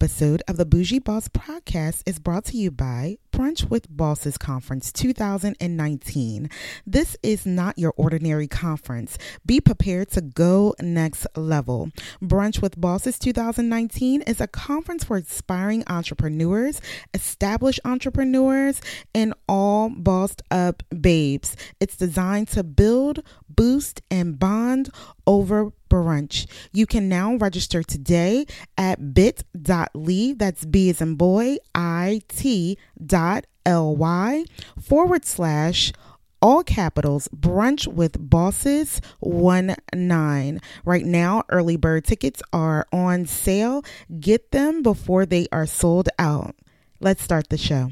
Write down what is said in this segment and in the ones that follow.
episode of the Bougie Boss podcast is brought to you by Brunch with Bosses Conference 2019. This is not your ordinary conference. Be prepared to go next level. Brunch with Bosses 2019 is a conference for aspiring entrepreneurs, established entrepreneurs, and all bossed up babes. It's designed to build, boost, and bond over brunch. You can now register today at bit.ly, that's B as in boy, I T dot L Y forward slash all capitals brunch with bosses one nine. Right now early bird tickets are on sale. Get them before they are sold out. Let's start the show.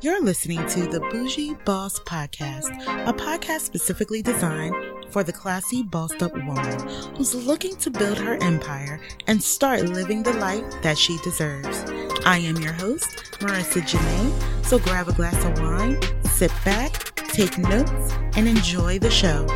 You're listening to the Bougie Boss Podcast, a podcast specifically designed for the classy, bossed up woman who's looking to build her empire and start living the life that she deserves. I am your host, Marica Janaé, so grab a glass of wine, sit back, take notes, and enjoy the show.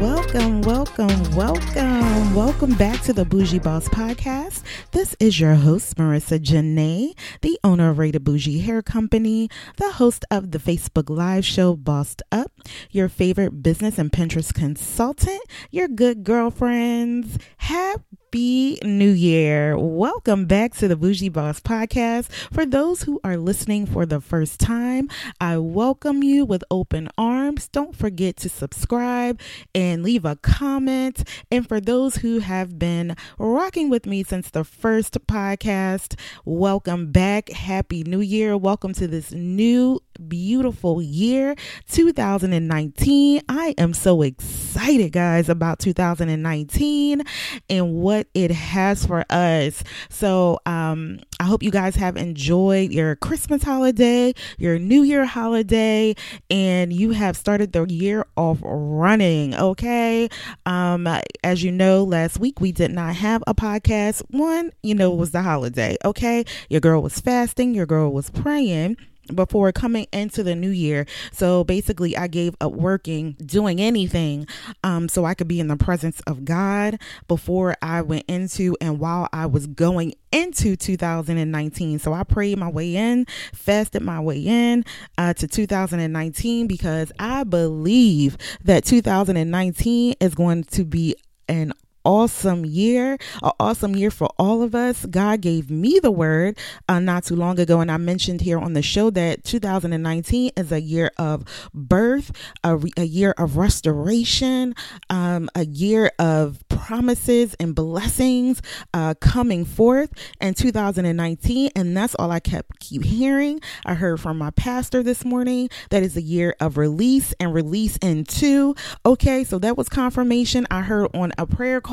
Welcome, welcome, welcome. Welcome back to the Bougie Boss Podcast. This is your host, Marica Janaé, the owner of Rated Bougie Hair Company, the host of the Facebook Live show Bossed Up, your favorite business and Pinterest consultant, your good girlfriends. Happy New Year. Welcome back to the Bougie Boss Podcast. For those who are listening for the first time, I welcome you with open arms. Don't forget to subscribe and leave a comment. And for those who have been rocking with me since the first podcast, welcome back. Happy New Year. Welcome to this new beautiful year 2019. I am so excited, guys, about 2019 and what it has for us. So, um, I hope you guys have enjoyed your Christmas holiday, your New Year holiday, and you have started the year off running. Okay. Um, as you know, last week we did not have a podcast. One, you know, it was the holiday. Okay. Your girl was fasting, your girl was praying before coming into the new year. So basically, I gave up working, doing anything, um, so I could be in the presence of God before I went into and while I was going into 2019. So I prayed my way in, fasted my way in uh, to 2019 because I believe that 2019 is going to be an awesome year, an awesome year for all of us. God gave me the word uh, not too long ago, and I mentioned here on the show that 2019 is a year of birth, a, re- a year of restoration, um, a year of promises and blessings uh, coming forth in 2019, and that's all I kept keep hearing. I heard from my pastor this morning that is a year of release and release into. Okay, so that was confirmation. I heard on a prayer call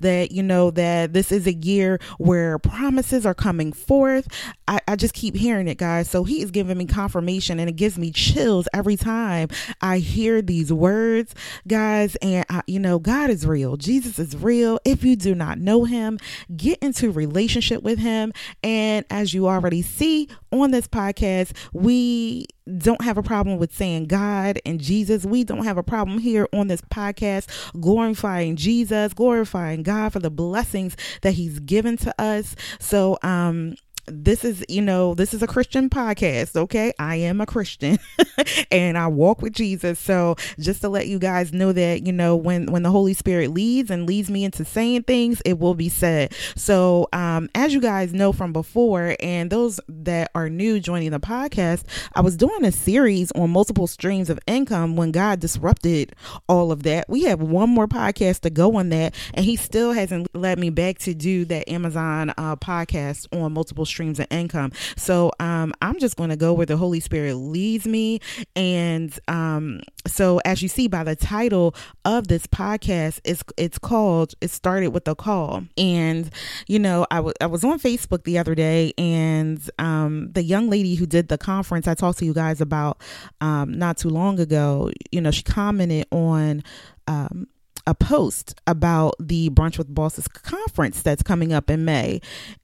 that you know that this is a year where promises are coming forth. I, I just keep hearing it guys. So he is giving me confirmation and it gives me chills every time i hear these words guys. And I, you know god is real. Jesus is real. If you do not know him get into relationship with him. And as you already see on this podcast we don't have a problem with saying God and Jesus. We don't have a problem here on this podcast glorifying Jesus, glorifying God for the blessings that He's given to us. So, um, this is, you know, this is a Christian podcast, okay? I am a Christian and I walk with Jesus. So just to let you guys know that, you know, when when the Holy Spirit leads and leads me into saying things, it will be said. So um as you guys know from before and those that are new joining the podcast, I was doing a series on multiple streams of income when God disrupted all of that. We have one more podcast to go on that and he still hasn't let me back to do that Amazon uh, podcast on multiple streams streams of income. So um, I'm just going to go where the Holy Spirit leads me. And um, so, as you see by the title of this podcast, it's it's called. It started with a call, and you know, I, w- I was on Facebook the other day, and um, the young lady who did the conference I talked to you guys about um, not too long ago. You know, she commented on. Um, a post about the Brunch with Bosses conference that's coming up in May.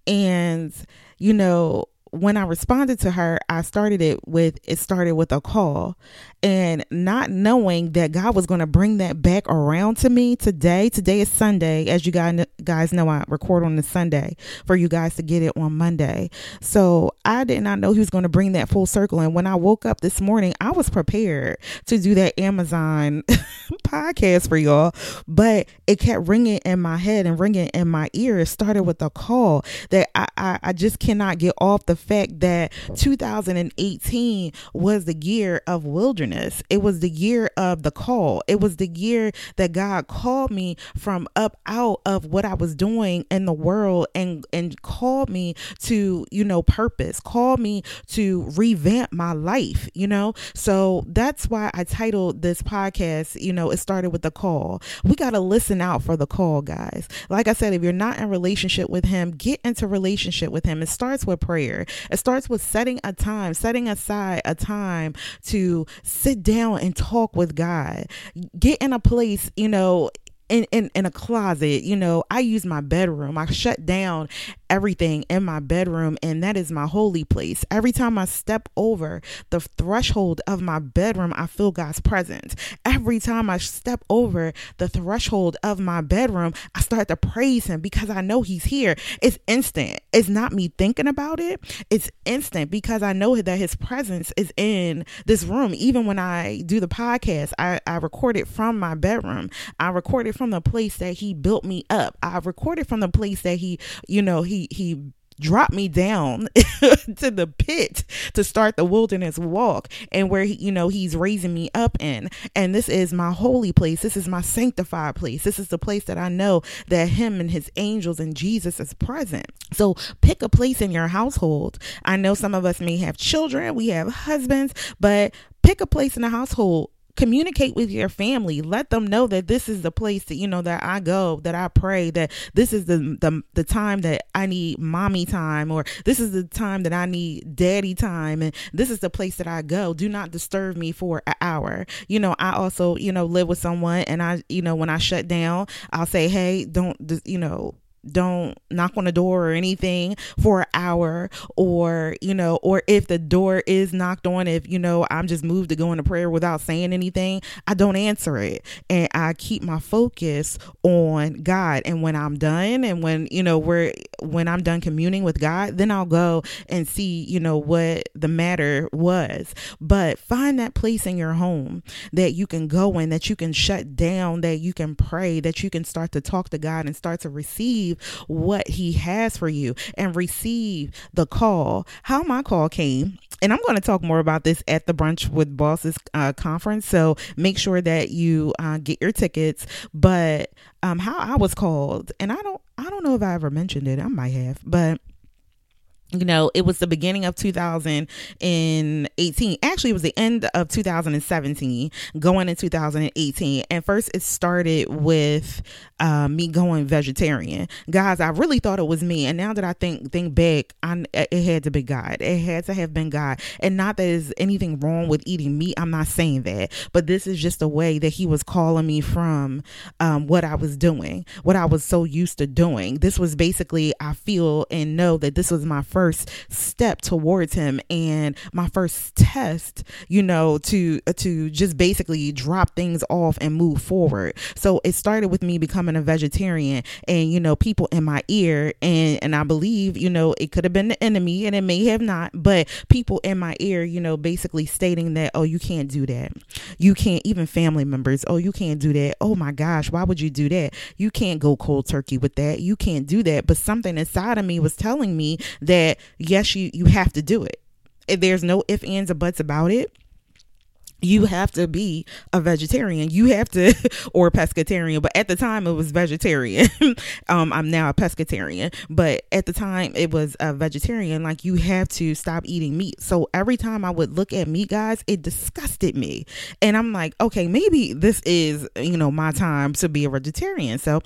And, you know, when I responded to her, I started it with it started with a call and not knowing that God was going to bring that back around to me today. Today is Sunday. As you guys know, I record on the Sunday for you guys to get it on Monday. So I did not know he was going to bring that full circle. And when I woke up this morning, I was prepared to do that Amazon podcast for y'all, but it kept ringing in my head and ringing in my ear. It started with a call that I, I, I just cannot get off the fact that 2018 was the year of wilderness. It was the year of the call. It was the year that God called me from up out of what I was doing in the world and and called me to, you know, purpose, called me to revamp my life, you know? So that's why I titled this podcast, you know, it started with the call. We got to listen out for the call, guys. Like I said, if you're not in relationship with him, get into relationship with him. It starts with prayer. It starts with setting a time, setting aside a time to sit down and talk with God. Get in a place, you know, in, in, in a closet. You know, I use my bedroom. I shut down everything in my bedroom, and that is my holy place. Every time I step over the threshold of my bedroom, I feel God's presence. Every time I step over the threshold of my bedroom, I start to praise Him because I know He's here. It's instant. It's not me thinking about it, it's instant because I know that His presence is in this room. Even when I do the podcast, I, I record it from my bedroom, I record it from the place that He built me up, I recorded from the place that He, you know, He he dropped me down to the pit to start the wilderness walk and where he, you know he's raising me up in. And this is my holy place. This is my sanctified place. This is the place that i know that him and his angels and jesus is present. So pick a place in your household. I know some of us may have children we have husbands but pick a place in the household communicate with your family. Let them know that this is the place that you know that i go that i pray that this is the the, the time that i need mommy time or this is the time that i need daddy time and this is the place that i go. Do not disturb me for an hour. You know i also you know live with someone and i you know when i shut down i'll say hey don't you know don't knock on the door or anything for an hour or you know or if the door is knocked on if you know i'm just moved to go into prayer without saying anything i don't answer it. And i keep my focus on god. And when i'm done and when you know we're when i'm done communing with god then i'll go and see you know what the matter was but find that place in your home that you can go in that you can shut down that you can pray that you can start to talk to god and start to receive what he has for you and receive the call. How my call came and I'm going to talk more about this at the Brunch with Bosses uh, conference. So make sure that you uh, get your tickets. But um, how I was called, and I don't, I don't know if I ever mentioned it. I might have, but you know, it was the beginning of 2018. Actually, it was the end of 2017, going in 2018. And first, it started with uh, me going vegetarian. Guys, I really thought it was me, and now that I think think back, I, it had to be God. It had to have been God, and not that there's anything wrong with eating meat. I'm not saying that, but this is just a way that He was calling me from um, what I was doing, what I was so used to doing. This was basically, I feel and know that this was my first step towards Him. And my first test, you know, to uh, to just basically drop things off and move forward. So it started with me becoming becoming a vegetarian and you know people in my ear. And and I believe you know it could have been the enemy and it may have not but people in my ear you know basically stating that oh you can't do that. You can't even family members oh you can't do that. Oh my gosh why would you do that? You can't go cold turkey with that. You can't do that. But something inside of me was telling me that yes you you have to do it. There's no ifs ands or buts about it you have to be a vegetarian. You have to or pescatarian but at the time it was vegetarian. Um i'm now a pescatarian but at the time it was a vegetarian like you have to stop eating meat. So every time i would look at meat guys it disgusted me. And i'm like okay maybe this is you know my time to be a vegetarian. So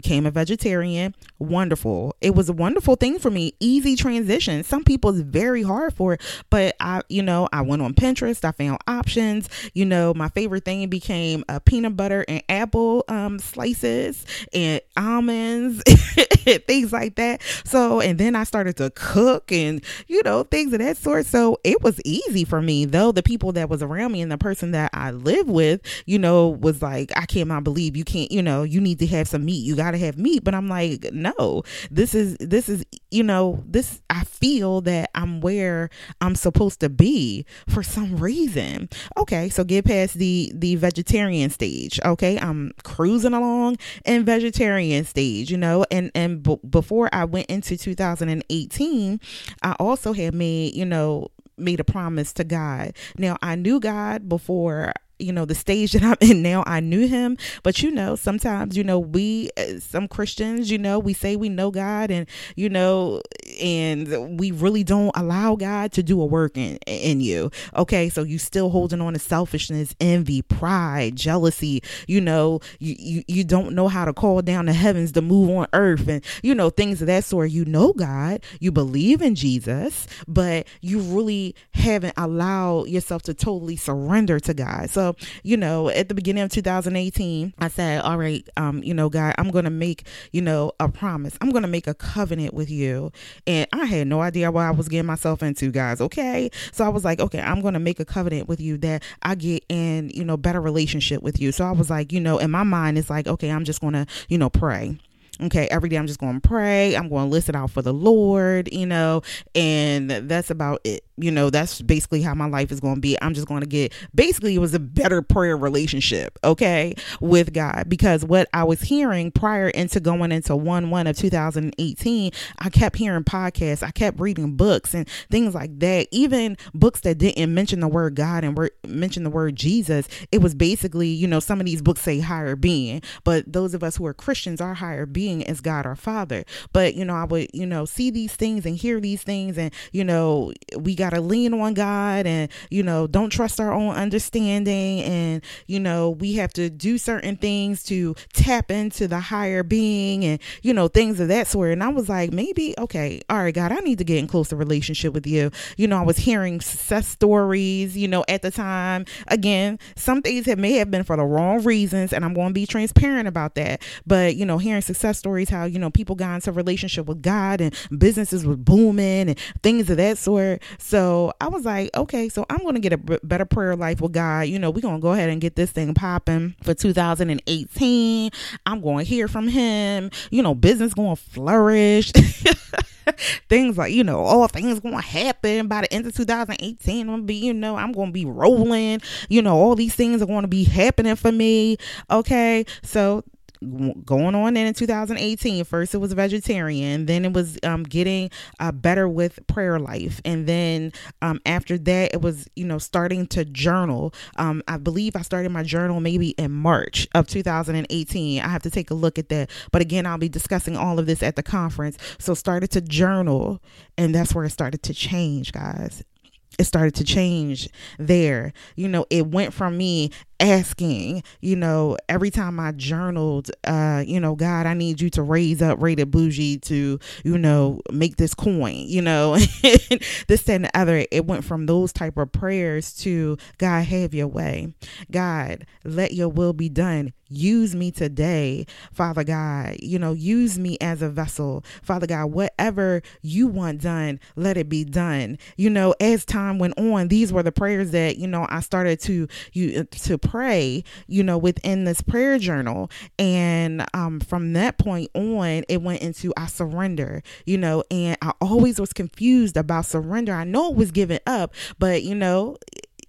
became a vegetarian. Wonderful. It was a wonderful thing for me. Easy transition. Some people it's very hard for it, but I, you know, I went on Pinterest. I found options. You know, my favorite thing became a peanut butter and apple um, slices and almonds, things like that. So, and then I started to cook and you know things of that sort. So it was easy for me, though the people that was around me and the person that I live with, you know, was like, I cannot believe you can't, you know, you need to have some meat. You got to have meat. But I'm like, no, this is, this is, you know, this, I feel that I'm where I'm supposed to be for some reason. Okay. So get past the, the vegetarian stage. Okay. I'm cruising along in vegetarian stage, you know, and, and b- before I went into 2018, I also had made, you know, made a promise to God. Now, I knew God before you know the stage that i'm in now i knew him. But you know sometimes you know we uh, some christians you know we say we know god and you know and we really don't allow god to do a work in in you. Okay so you still holding on to selfishness envy pride jealousy. You know you, you you don't know how to call down the heavens to move on earth and you know things of that sort. You know god. You believe in jesus but you really haven't allowed yourself to totally surrender to god. So you know, at the beginning of 2018, I said, all right, um, you know, God, I'm going to make, you know, a promise. I'm going to make a covenant with you. And I had no idea what I was getting myself into, guys. Okay. So I was like, okay, I'm going to make a covenant with you that I get in, you know, better relationship with you. So I was like, you know, in my mind, it's like, okay, I'm just going to, you know, pray. Okay, every day I'm just going to pray. I'm going to listen out for the Lord, you know, and that's about it. You know that's basically how my life is going to be. I'm just going to get basically it was a better prayer relationship okay with god. Because what i was hearing prior into going into 1 1 of 2018 i kept hearing podcasts i kept reading books and things like that. Even books that didn't mention the word god and were, mention the word jesus it was basically you know some of these books say higher being. But those of us who are christians our higher being is god our father but you know i would you know see these things and hear these things and you know we got to lean on God and, you know, don't trust our own understanding. And, you know, we have to do certain things to tap into the higher being and, you know, things of that sort. And I was like, maybe, okay, all right, God, I need to get in closer relationship with you. You know, I was hearing success stories, you know, at the time. Again, some things have may have been for the wrong reasons, and I'm going to be transparent about that. But, you know, hearing success stories, how, you know, people got into relationship with God and businesses were booming and things of that sort. So I was like, okay, so I'm going to get a better prayer life with God. You know, we're going to go ahead and get this thing popping for 2018. I'm going to hear from Him. You know, business going to flourish. things like you know all things to happen by the end of 2018 i'm gonna be you know i'm gonna be rolling you know all these things are to be happening for me okay so going on in 2018 first it was vegetarian. Then it was um, getting uh, better with prayer life. And then um, after that it was you know starting to journal. Um, i believe i started my journal maybe in march of 2018 i have to take a look at that. But again i'll be discussing all of this at the conference. So started to journal and that's where it started to change guys. It started to change there. You know, it went from me asking, you know, every time I journaled, uh, you know, God, I need you to raise up Rated Bougie to, you know, make this coin, you know, this and the other. It went from those type of prayers to God, have your way. God, let your will be done. Use me today, Father God. You know, use me as a vessel, Father God. Whatever you want done, let it be done. You know, as time went on, these were the prayers that you know I started to you to pray, you know, within this prayer journal. And um, from that point on, it went into I surrender, you know, and I always was confused about surrender. I know it was giving up, but, you know,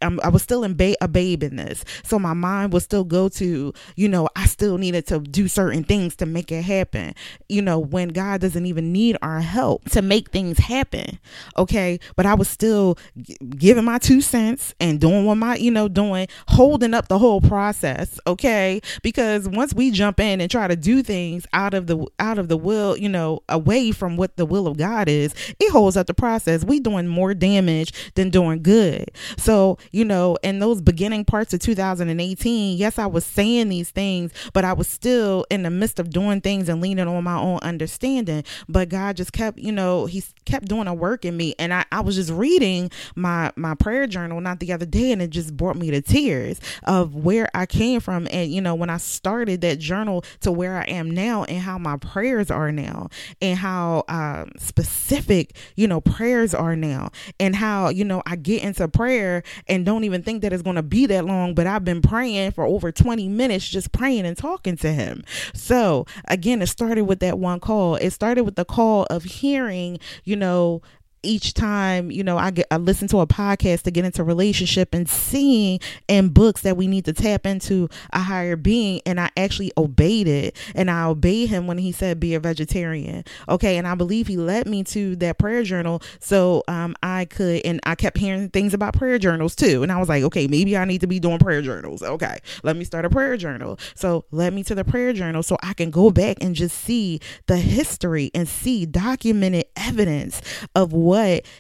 I'm, i was still in ba- a babe in this. So my mind would still go to, you know, I still needed to do certain things to make it happen. You know, when God doesn't even need our help to make things happen. Okay. But I was still g- giving my two cents and doing what my, you know, doing, holding up the whole process. Okay. Because once we jump in and try to do things out of the, out of the will, you know, away from what the will of God is, it holds up the process. We doing more damage than doing good. So you know, in those beginning parts of 2018, yes, I was saying these things, but I was still in the midst of doing things and leaning on my own understanding. But God just kept, you know, He kept doing a work in me. And I, I was just reading my my prayer journal not the other day, and it just brought me to tears of where I came from. And you know, when I started that journal to where I am now, and how my prayers are now, and how um, specific, you know, prayers are now, and how you know I get into prayer and don't even think that it's going to be that long, but I've been praying for over 20 minutes, just praying and talking to Him. So again, it started with that one call. It started with the call of hearing, you know, each time you know i get i listen to a podcast to get into relationship and seeing in books that we need to tap into a higher being. And i actually obeyed it. And i obeyed him when he said be a vegetarian. Okay. And i believe he led me to that prayer journal. So um i could and i kept hearing things about prayer journals too. And i was like okay maybe i need to be doing prayer journals. Okay. Let me start a prayer journal. So led me to the prayer journal so i can go back and just see the history and see documented evidence of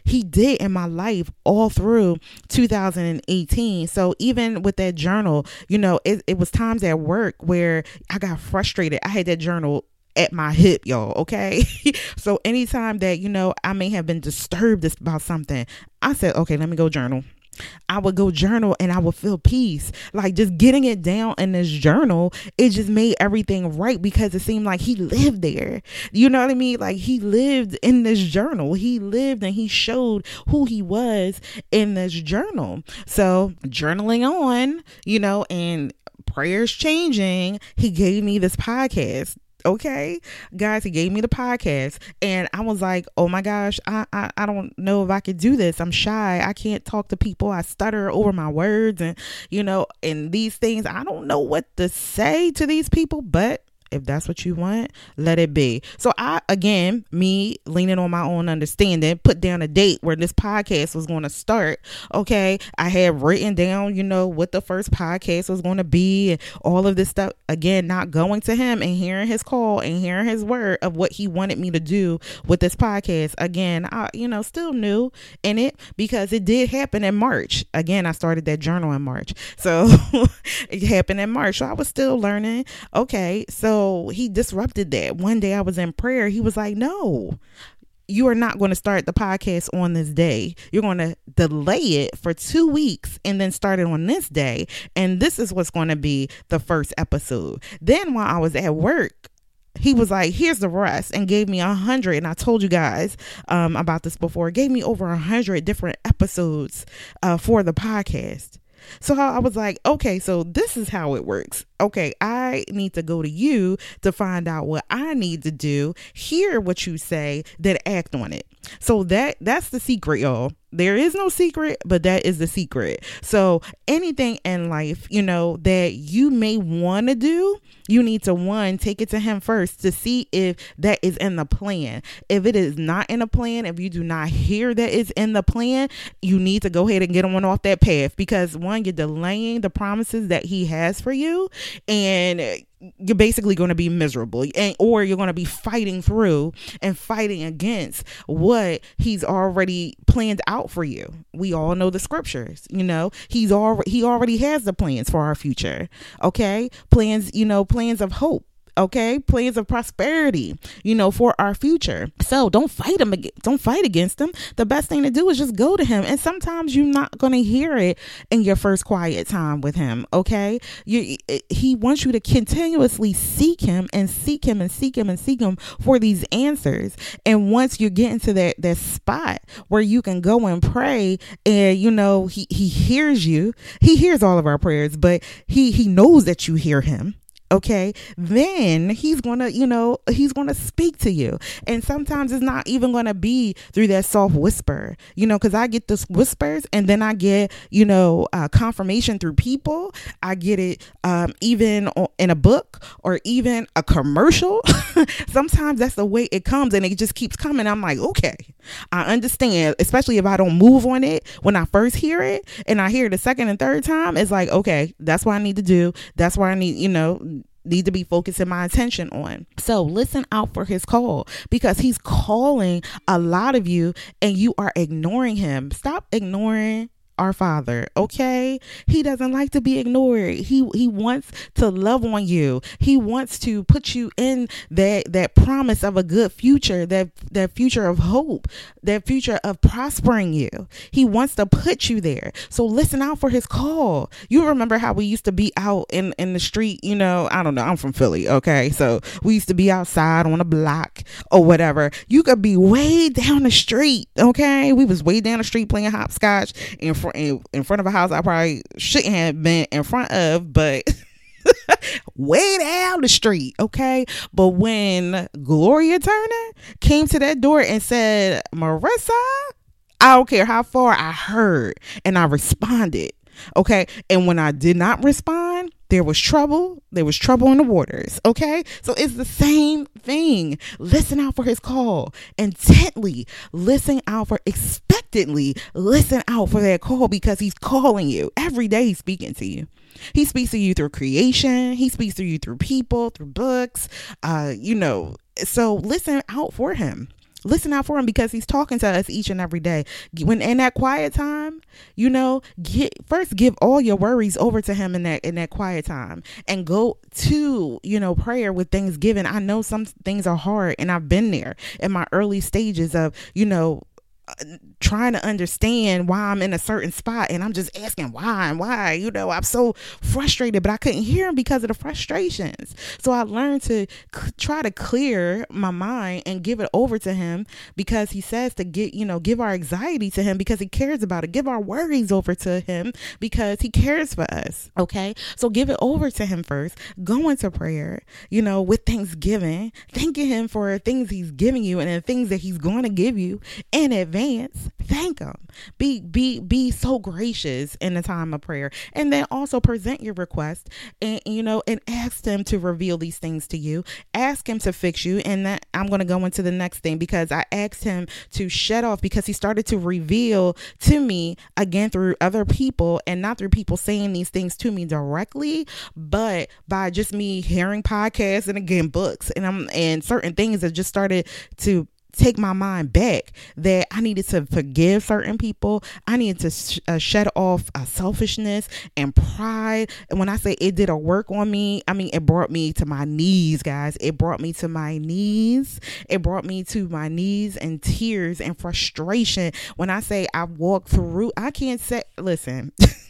he did in my life all through 2018. So even with that journal, you know, it, it was times at work where I got frustrated. I had that journal at my hip, y'all. Okay. so anytime that, you know, I may have been disturbed about something, I said, okay, let me go journal. I would go journal and I would feel peace. Like just getting it down in this journal, it just made everything right because it seemed like he lived there. You know what I mean? Like he lived in this journal. He lived and he showed who he was in this journal. So journaling on, you know, and prayers changing, he gave me this podcast okay guys he gave me the podcast. And i was like oh my gosh I, I i don't know if i could do this. I'm shy. I can't talk to people. I stutter over my words and you know and these things. I don't know what to say to these people but if that's what you want, let it be. So I again, me leaning on my own understanding, put down a date where this podcast was going to start. Okay, I had written down, you know, what the first podcast was going to be and all of this stuff. Again, not going to him and hearing his call and hearing his word of what he wanted me to do with this podcast. Again, I you know, still new in it because it did happen in March. Again, I started that journal in March. So it happened in March. So I was still learning. Okay, so so he disrupted that. One day I was in prayer. He was like, No, you are not going to start the podcast on this day. You're going to delay it for two weeks and then start it on this day. And this is what's going to be the first episode. Then while I was at work, he was like, here's the rest and gave me a hundred. And I told you guys um, about this before. gave me over a hundred different episodes uh, for the podcast. So I was like, okay, so this is how it works. Okay, I need to go to you to find out what I need to do, hear what you say, then act on it. So that that's the secret, y'all. There is no secret, but that is the secret. So anything in life, you know, that you may want to do, you need to one take it to him first to see if that is in the plan. If it is not in a plan, if you do not hear that it's in the plan, you need to go ahead and get on off that path because one, you're delaying the promises that he has for you, and you're basically going to be miserable and or you're going to be fighting through and fighting against what he's already planned out for you. We all know the scriptures you know? He's already he already has the plans for our future okay? Plans you know plans of hope okay plans of prosperity you know for our future. So don't fight him don't fight against him the best thing to do is just go to him and sometimes you're not going to hear it in your first quiet time with him okay? You he wants you to continuously seek him and seek him and seek him and seek him for these answers. And once you get into that that spot where you can go and pray and you know he he hears you. He hears all of our prayers but he he knows that you hear him okay then he's gonna you know he's gonna speak to you. And sometimes it's not even gonna be through that soft whisper you know because i get this whispers and then i get you know uh, confirmation through people. I get it um, even in a book or even a commercial. Sometimes that's the way it comes and it just keeps coming. I'm like okay i understand especially if i don't move on it when i first hear it and i hear it the second and third time it's like okay that's what i need to do. That's why i need you know need to be focusing my attention on. So listen out for his call because he's calling a lot of you and you are ignoring him. Stop ignoring our Father, okay? He doesn't like to be ignored. He he wants to love on you. He wants to put you in that that promise of a good future, that that future of hope, that future of prospering you. He wants to put you there. So listen out for his call. You remember how we used to be out in in the street, you know, I don't know, I'm from Philly, okay? So we used to be outside on a block or whatever. You could be way down the street, okay? We was way down the street playing hopscotch in front in, in front of a house I probably shouldn't have been in front of, but way down the street, okay? But when Gloria Turner came to that door and said, Marica, I don't care how far I heard and I responded, okay? And when I did not respond, there was trouble. There was trouble in the waters. Okay. So it's the same thing. Listen out for his call. Intently listen out for, listen out for that call because he's calling you. Every day he's speaking to you. He speaks to you through creation. He speaks to you through people, through books. Uh, you know, so listen out for him listen out for him because he's talking to us each and every day when in that quiet time you know get first give all your worries over to him in that in that quiet time and go to you know prayer with thanksgiving i know some things are hard and i've been there in my early stages of you know trying to understand why I'm in a certain spot and I'm just asking why and why. You know, I'm so frustrated, but I couldn't hear him because of the frustrations. So I learned to c- try to clear my mind and give it over to him because he says to get, you know, give our anxiety to him because he cares about it. Give our worries over to him because he cares for us. Okay. So give it over to him first. Go into prayer, you know, with thanksgiving, thanking him for things he's giving you and the things that he's going to give you in advance advance, thank him. Be be be so gracious in the time of prayer. And then also present your request and you know and ask them to reveal these things to you. Ask him to fix you. And that I'm gonna go into the next thing because I asked him to shut off because he started to reveal to me again through other people and not through people saying these things to me directly, but by just me hearing podcasts and again books and I'm and certain things that just started to take my mind back that I needed to forgive certain people. I needed to sh- uh, shut off uh, selfishness and pride. And when I say it did a work on me, I mean, it brought me to my knees, guys. It brought me to my knees. It brought me to my knees and tears and frustration. When I say I walked through, I can't say, listen.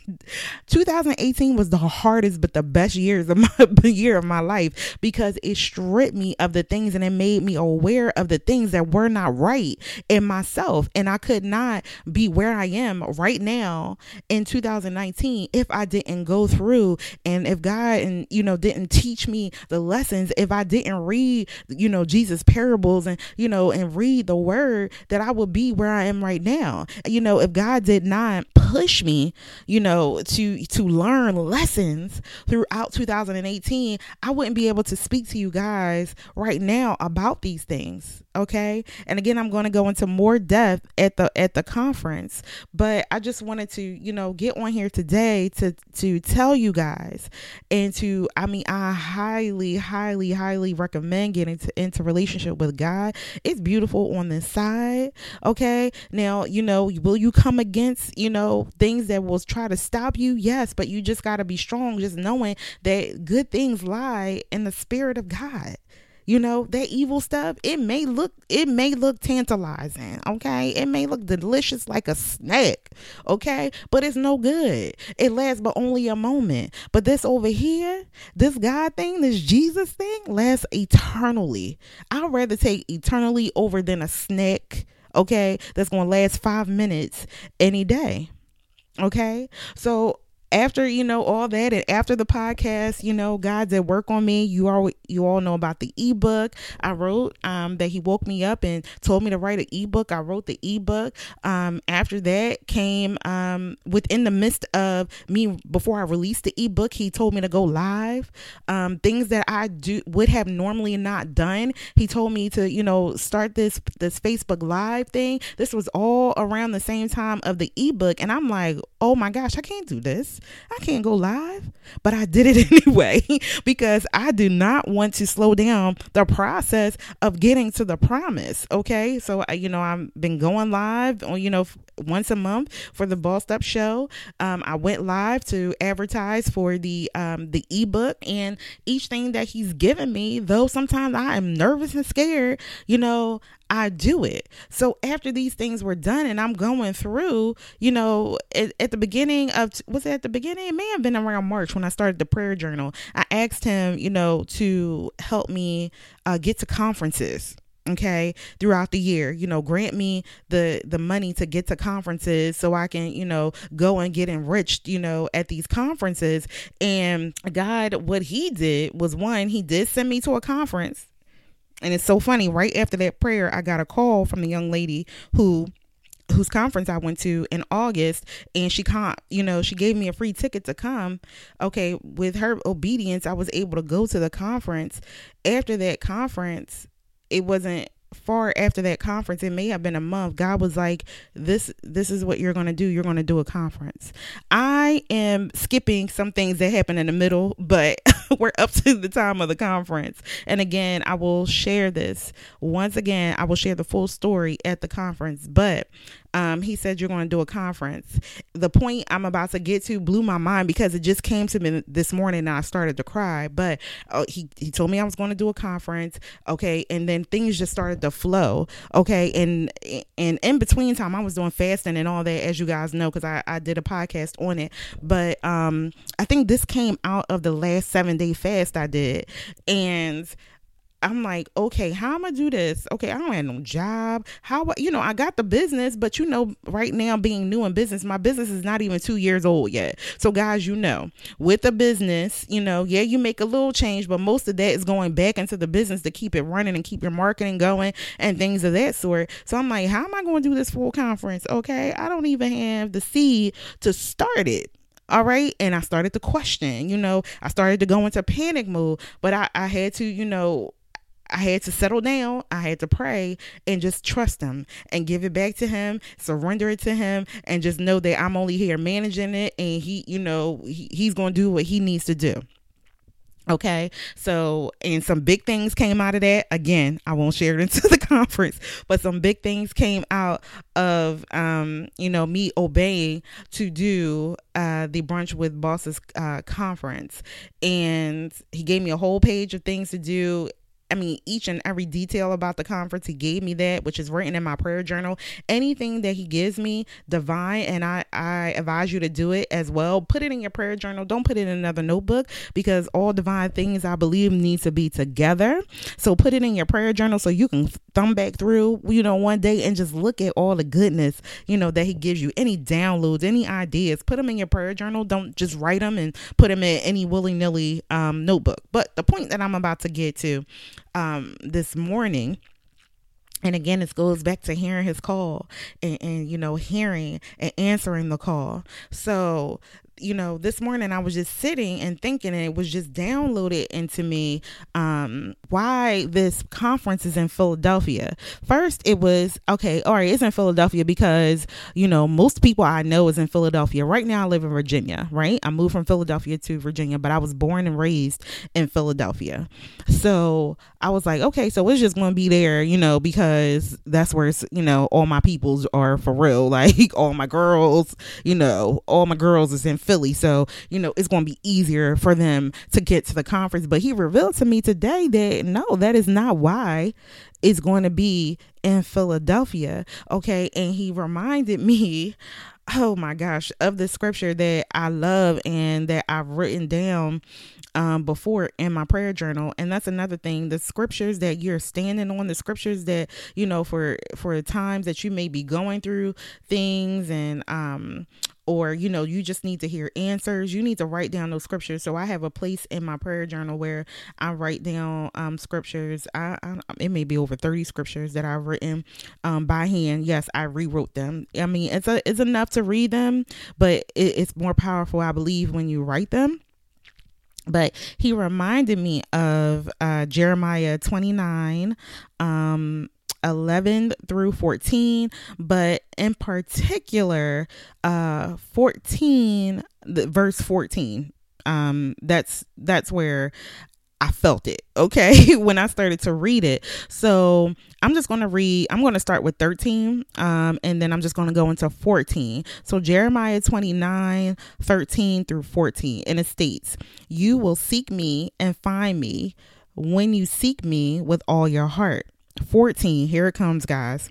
2018 was the hardest but the best years of my year of my life because it stripped me of the things and it made me aware of the things that were not right in myself. And I could not be where I am right now in 2019 if I didn't go through and if God and you know didn't teach me the lessons if I didn't read you know Jesus parables and you know and read the word that I would be where I am right now. You know if God did not push me you know know to to learn lessons throughout 2018 i wouldn't be able to speak to you guys right now about these things okay? And again i'm going to go into more depth at the at the conference but i just wanted to you know get on here today to to tell you guys and to i mean i highly highly highly recommend getting to, into relationship with god. It's beautiful on this side okay? Now you know will you come against you know things that will try to stop you? Yes but you just got to be strong just knowing that good things lie in the spirit of god. You know that evil stuff it may look it may look tantalizing okay? It may look delicious like a snack okay? But it's no good. It lasts but only a moment. But this over here this god thing this jesus thing lasts eternally. I'd rather take eternally over than a snack okay? That's gonna last five minutes any day okay? So after you know all that and after the podcast you know god's at work on me you all you all know about the ebook. I wrote um that he woke me up and told me to write an ebook. I wrote the ebook. Um after that came um within the midst of me before i released the ebook he told me to go live. Um things that i do would have normally not done. He told me to you know start this this facebook live thing. This was all around the same time of the ebook. And i'm like oh my gosh i can't do this I can't go live, but I did it anyway because I do not want to slow down the process of getting to the promise. Okay. So, you know, I've been going live on, you know, once a month for the Bossed Up Show. Um, I went live to advertise for the um, the ebook and each thing that he's given me. Though sometimes I am nervous and scared, you know, I do it. So after these things were done and I'm going through, you know, at, at, the beginning of, was it at the beginning? It may have been around March when I started the prayer journal. I asked him, you know, to help me uh, get to conferences okay throughout the year you know grant me the the money to get to conferences so i can you know go and get enriched you know at these conferences and god what he did was one he did send me to a conference and it's so funny. Right after that prayer, I got a call from the young lady who whose conference I went to in August and she can't, you know, she gave me a free ticket to come. Okay, with her obedience, I was able to go to the conference. After that conference, it wasn't far after that conference it may have been a month god was like this this is what you're going to do. You're going to do a conference. I am skipping some things that happen in the middle but we're up to the time of the conference. And again i will share this. Once again i will share the full story at the conference but um, he said you're going to do a conference. The point I'm about to get to blew my mind because it just came to me this morning and I started to cry. But uh, he he told me I was going to do a conference, okay, and then things just started to flow, okay, and and in between time I was doing fasting and all that, as you guys know, because I I did a podcast on it. But um, I think this came out of the last seven day fast I did, and I'm like, okay, how am I do this? Okay, I don't have no job. How you know I got the business, but you know, right now being new in business, my business is not even two years old yet. So guys, you know, with a business, you know, yeah, you make a little change, but most of that is going back into the business to keep it running and keep your marketing going and things of that sort. So I'm like, how am I going to do this full conference? Okay, I don't even have the seed to start it all right and i started to question you know i started to go into panic mode but i, I had to you know I had to settle down. I had to pray and just trust him and give it back to him, surrender it to him, and just know that I'm only here managing it. And he, you know, he, he's going to do what he needs to do. Okay, so and some big things came out of that. Again, I won't share it into the conference, but some big things came out of um, you know, me obeying to do uh the brunch with bosses uh conference. And he gave me a whole page of things to do I mean, each and every detail about the conference, he gave me that, which is written in my prayer journal. Anything that he gives me, divine, and I, I advise you to do it as well. Put it in your prayer journal. Don't put it in another notebook because all divine things I believe need to be together. So put it in your prayer journal so you can thumb back through, you know, one day and just look at all the goodness, you know, that he gives you. Any downloads, any ideas, put them in your prayer journal. Don't just write them and put them in any willy nilly um, notebook. But the point that I'm about to get to um, this morning. And again it goes back to hearing his call and, and, you know hearing and answering the call. So you know, this morning I was just sitting and thinking, and it was just downloaded into me um, why this conference is in Philadelphia. First, it was okay, all right, it's in Philadelphia because, you know, most people I know is in Philadelphia. Right now, I live in Virginia, right? I moved from Philadelphia to Virginia, but I was born and raised in Philadelphia. So I was like, okay, so it's just going to be there, you know, because that's where, it's, you know, all my peoples are for real. Like all my girls, you know, all my girls is in Philly. So, you know, it's going to be easier for them to get to the conference. But he revealed to me today that no, that is not why it's going to be in Philadelphia. Okay. And he reminded me oh my gosh, of the scripture that I love and that I've written down um, before in my prayer journal. And that's another thing. The scriptures that you're standing on, the scriptures that, you know, for for times that you may be going through things and um or you know you just need to hear answers. You need to write down those scriptures. So i have a place in my prayer journal where i write down um, scriptures. I, I, it may be over 30 scriptures that i've written um, by hand. Yes i rewrote them. I mean it's a it's enough to read them but it, it's more powerful i believe when you write them. But he reminded me of uh, jeremiah 29 um, 11 through 14 but in particular uh 14 the verse 14 um that's that's where I felt it, okay, when I started to read it. So I'm just going to read, I'm going to start with 13, um, and then I'm just going to go into 14. So Jeremiah 29, 13 through 14, and it states, You will seek me and find me when you seek me with all your heart. 14, here it comes, guys.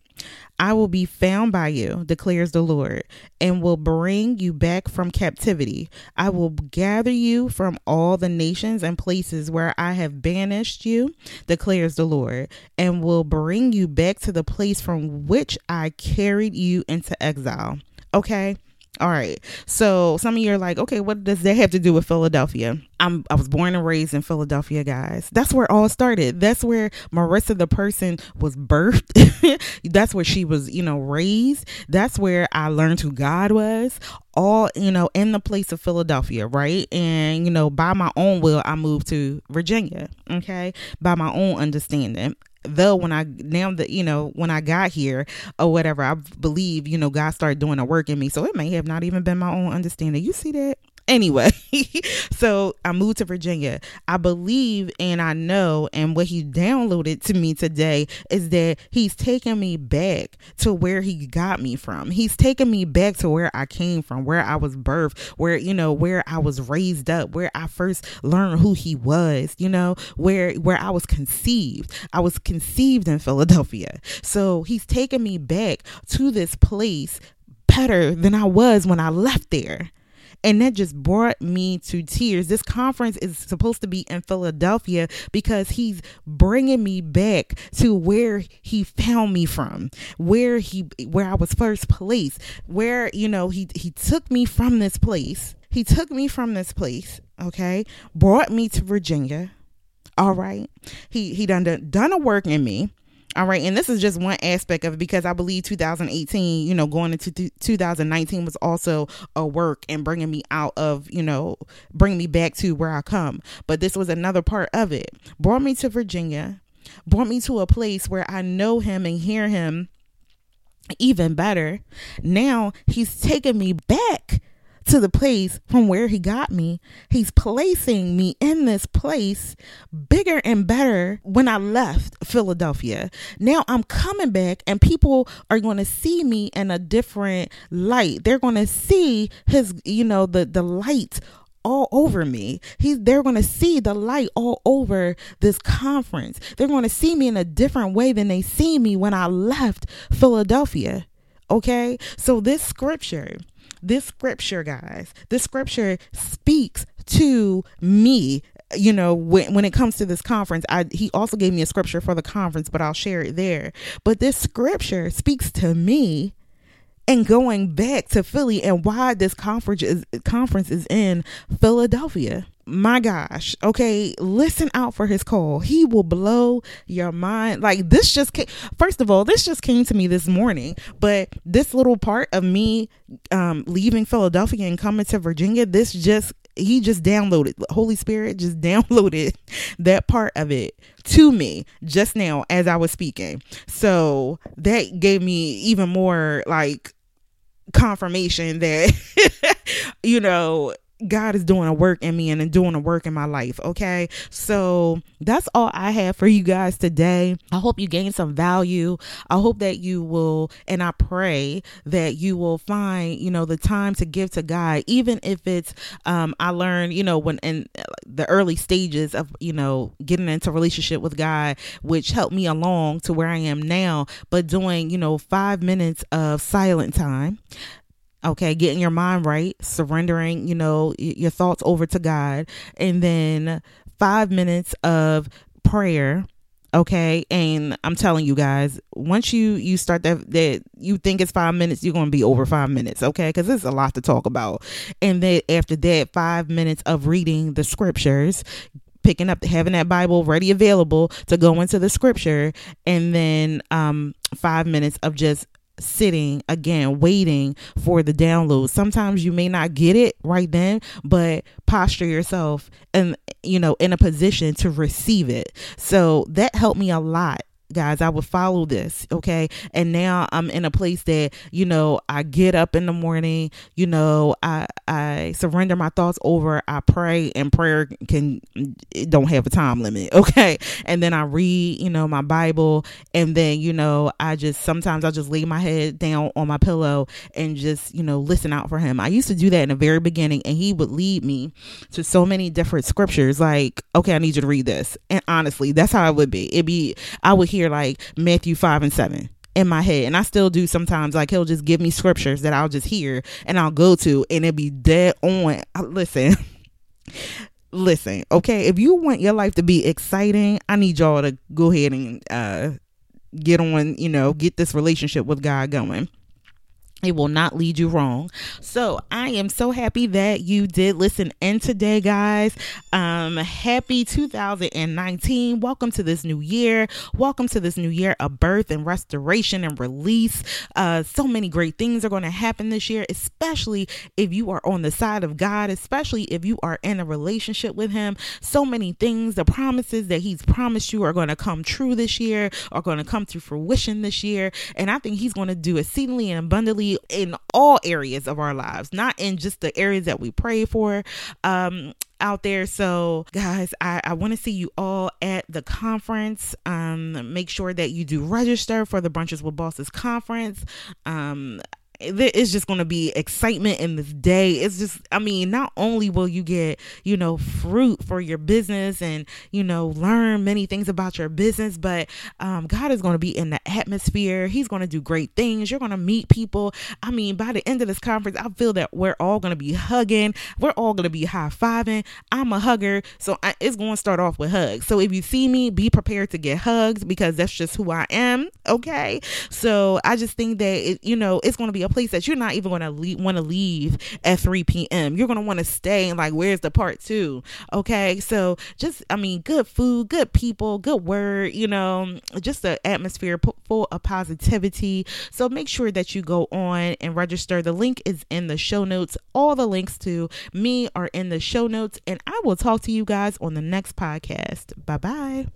I will be found by you, declares the Lord, and will bring you back from captivity. I will gather you from all the nations and places where I have banished you, declares the Lord, and will bring you back to the place from which I carried you into exile. Okay? All right. So some of you are like, okay, what does that have to do with Philadelphia? I'm I was born and raised in Philadelphia, guys. That's where all started. That's where Marica the person was birthed. That's where she was, you know, raised. That's where I learned who God was. All, you know, in the place of Philadelphia, right? And, you know, by my own will, I moved to Virginia, okay? By my own understanding though when I now that you know when I got here or whatever, I believe you know God started doing a work in me. So it may have not even been my own understanding. You see that? Anyway, so I moved to Virginia. I believe and I know, and what he downloaded to me today is that he's taking me back to where he got me from. He's taking me back to where I came from, where I was birthed, where, you know, where I was raised up, where I first learned who he was, you know, where where I was conceived. I was conceived in Philadelphia. So he's taking me back to this place better than I was when I left there. And that just brought me to tears. This conference is supposed to be in Philadelphia because he's bringing me back to where he found me from, where he where I was first placed, where you know he he took me from this place. He took me from this place, okay? Brought me to Virginia. All right. He he done done a work in me all right. And this is just one aspect of it because I believe 2018, you know, going into 2019 was also a work and bringing me out of, you know, bring me back to where I come. But this was another part of it. Brought me to Virginia, brought me to a place where I know him and hear him even better. Now he's taking me back to the place from where he got me. He's placing me in this place bigger and better when I left Philadelphia. Now I'm coming back and people are going to see me in a different light. They're going to see his, you know, the the light all over me. He's they're going to see the light all over this conference. They're going to see me in a different way than they see me when I left Philadelphia. Okay? So this scripture this scripture, guys, this scripture speaks to me you know when, when it comes to this conference. I he also gave me a scripture for the conference but i'll share it there. But this scripture speaks to me and going back to philly and why this conference is conference is in philadelphia my gosh okay listen out for his call. He will blow your mind. Like this just came first of all this just came to me this morning but this little part of me um leaving philadelphia and coming to virginia this just he just downloaded holy spirit just downloaded that part of it to me just now as i was speaking. So that gave me even more like confirmation that you know God is doing a work in me and doing a work in my life. Okay. So that's all I have for you guys today. I hope you gain some value. I hope that you will, and I pray that you will find, you know, the time to give to God, even if it's, um, I learned, you know, when in the early stages of, you know, getting into relationship with God, which helped me along to where I am now, but doing, you know, five minutes of silent time okay getting your mind right surrendering you know your thoughts over to god and then five minutes of prayer okay? And i'm telling you guys once you you start that that you think it's five minutes you're gonna be over five minutes okay? Because there's a lot to talk about. And then after that five minutes of reading the scriptures picking up having that bible ready available to go into the scripture and then um five minutes of just sitting again waiting for the download. Sometimes you may not get it right then but posture yourself and you know in a position to receive it. So that helped me a lot guys. I would follow this, okay? And now I'm in a place that, you know, I get up in the morning, you know, I I surrender my thoughts over, I pray and prayer can don't have a time limit, okay? And then I read, you know, my Bible and then, you know, I just sometimes I just lay my head down on my pillow and just, you know, listen out for him. I used to do that in the very beginning and he would lead me to so many different scriptures like, okay, I need you to read this. And honestly, that's how it would be. It'd be I would hear like Matthew 5 and 7 in my head. And I still do sometimes like he'll just give me scriptures that I'll just hear and I'll go to and it'll be dead on. Listen listen okay? If you want your life to be exciting I need y'all to go ahead and uh get on you know get this relationship with God going it will not lead you wrong. So I am so happy that you did listen in today, guys. Um, happy 2019. Welcome to this new year. Welcome to this new year of birth and restoration and release. Uh, so many great things are going to happen this year, especially if you are on the side of God, especially if you are in a relationship with Him. So many things, the promises that He's promised you are going to come true this year, are going to come to fruition this year. And I think He's going to do exceedingly and abundantly in all areas of our lives, not in just the areas that we pray for. Um, out there. So, guys, I, I want to see you all at the conference. Um, make sure that you do register for the Brunches with Bosses conference. Um, it's just going to be excitement in this day. It's just, I mean, not only will you get, you know, fruit for your business and, you know, learn many things about your business, but um, God is going to be in the atmosphere. He's going to do great things. You're going to meet people. I mean, by the end of this conference, I feel that we're all going to be hugging. We're all going to be high fiving. I'm a hugger. So I, it's going to start off with hugs. So if you see me, be prepared to get hugs because that's just who I am. Okay. So I just think that, it, you know, it's going to be a a place that you're not even going to want to leave at 3 p.m. You're going to want to stay and like, where's the part two? Okay. So just, I mean, good food, good people, good word, you know, just the atmosphere full of positivity. So make sure that you go on and register. The link is in the show notes. All the links to me are in the show notes. And I will talk to you guys on the next podcast. Bye bye.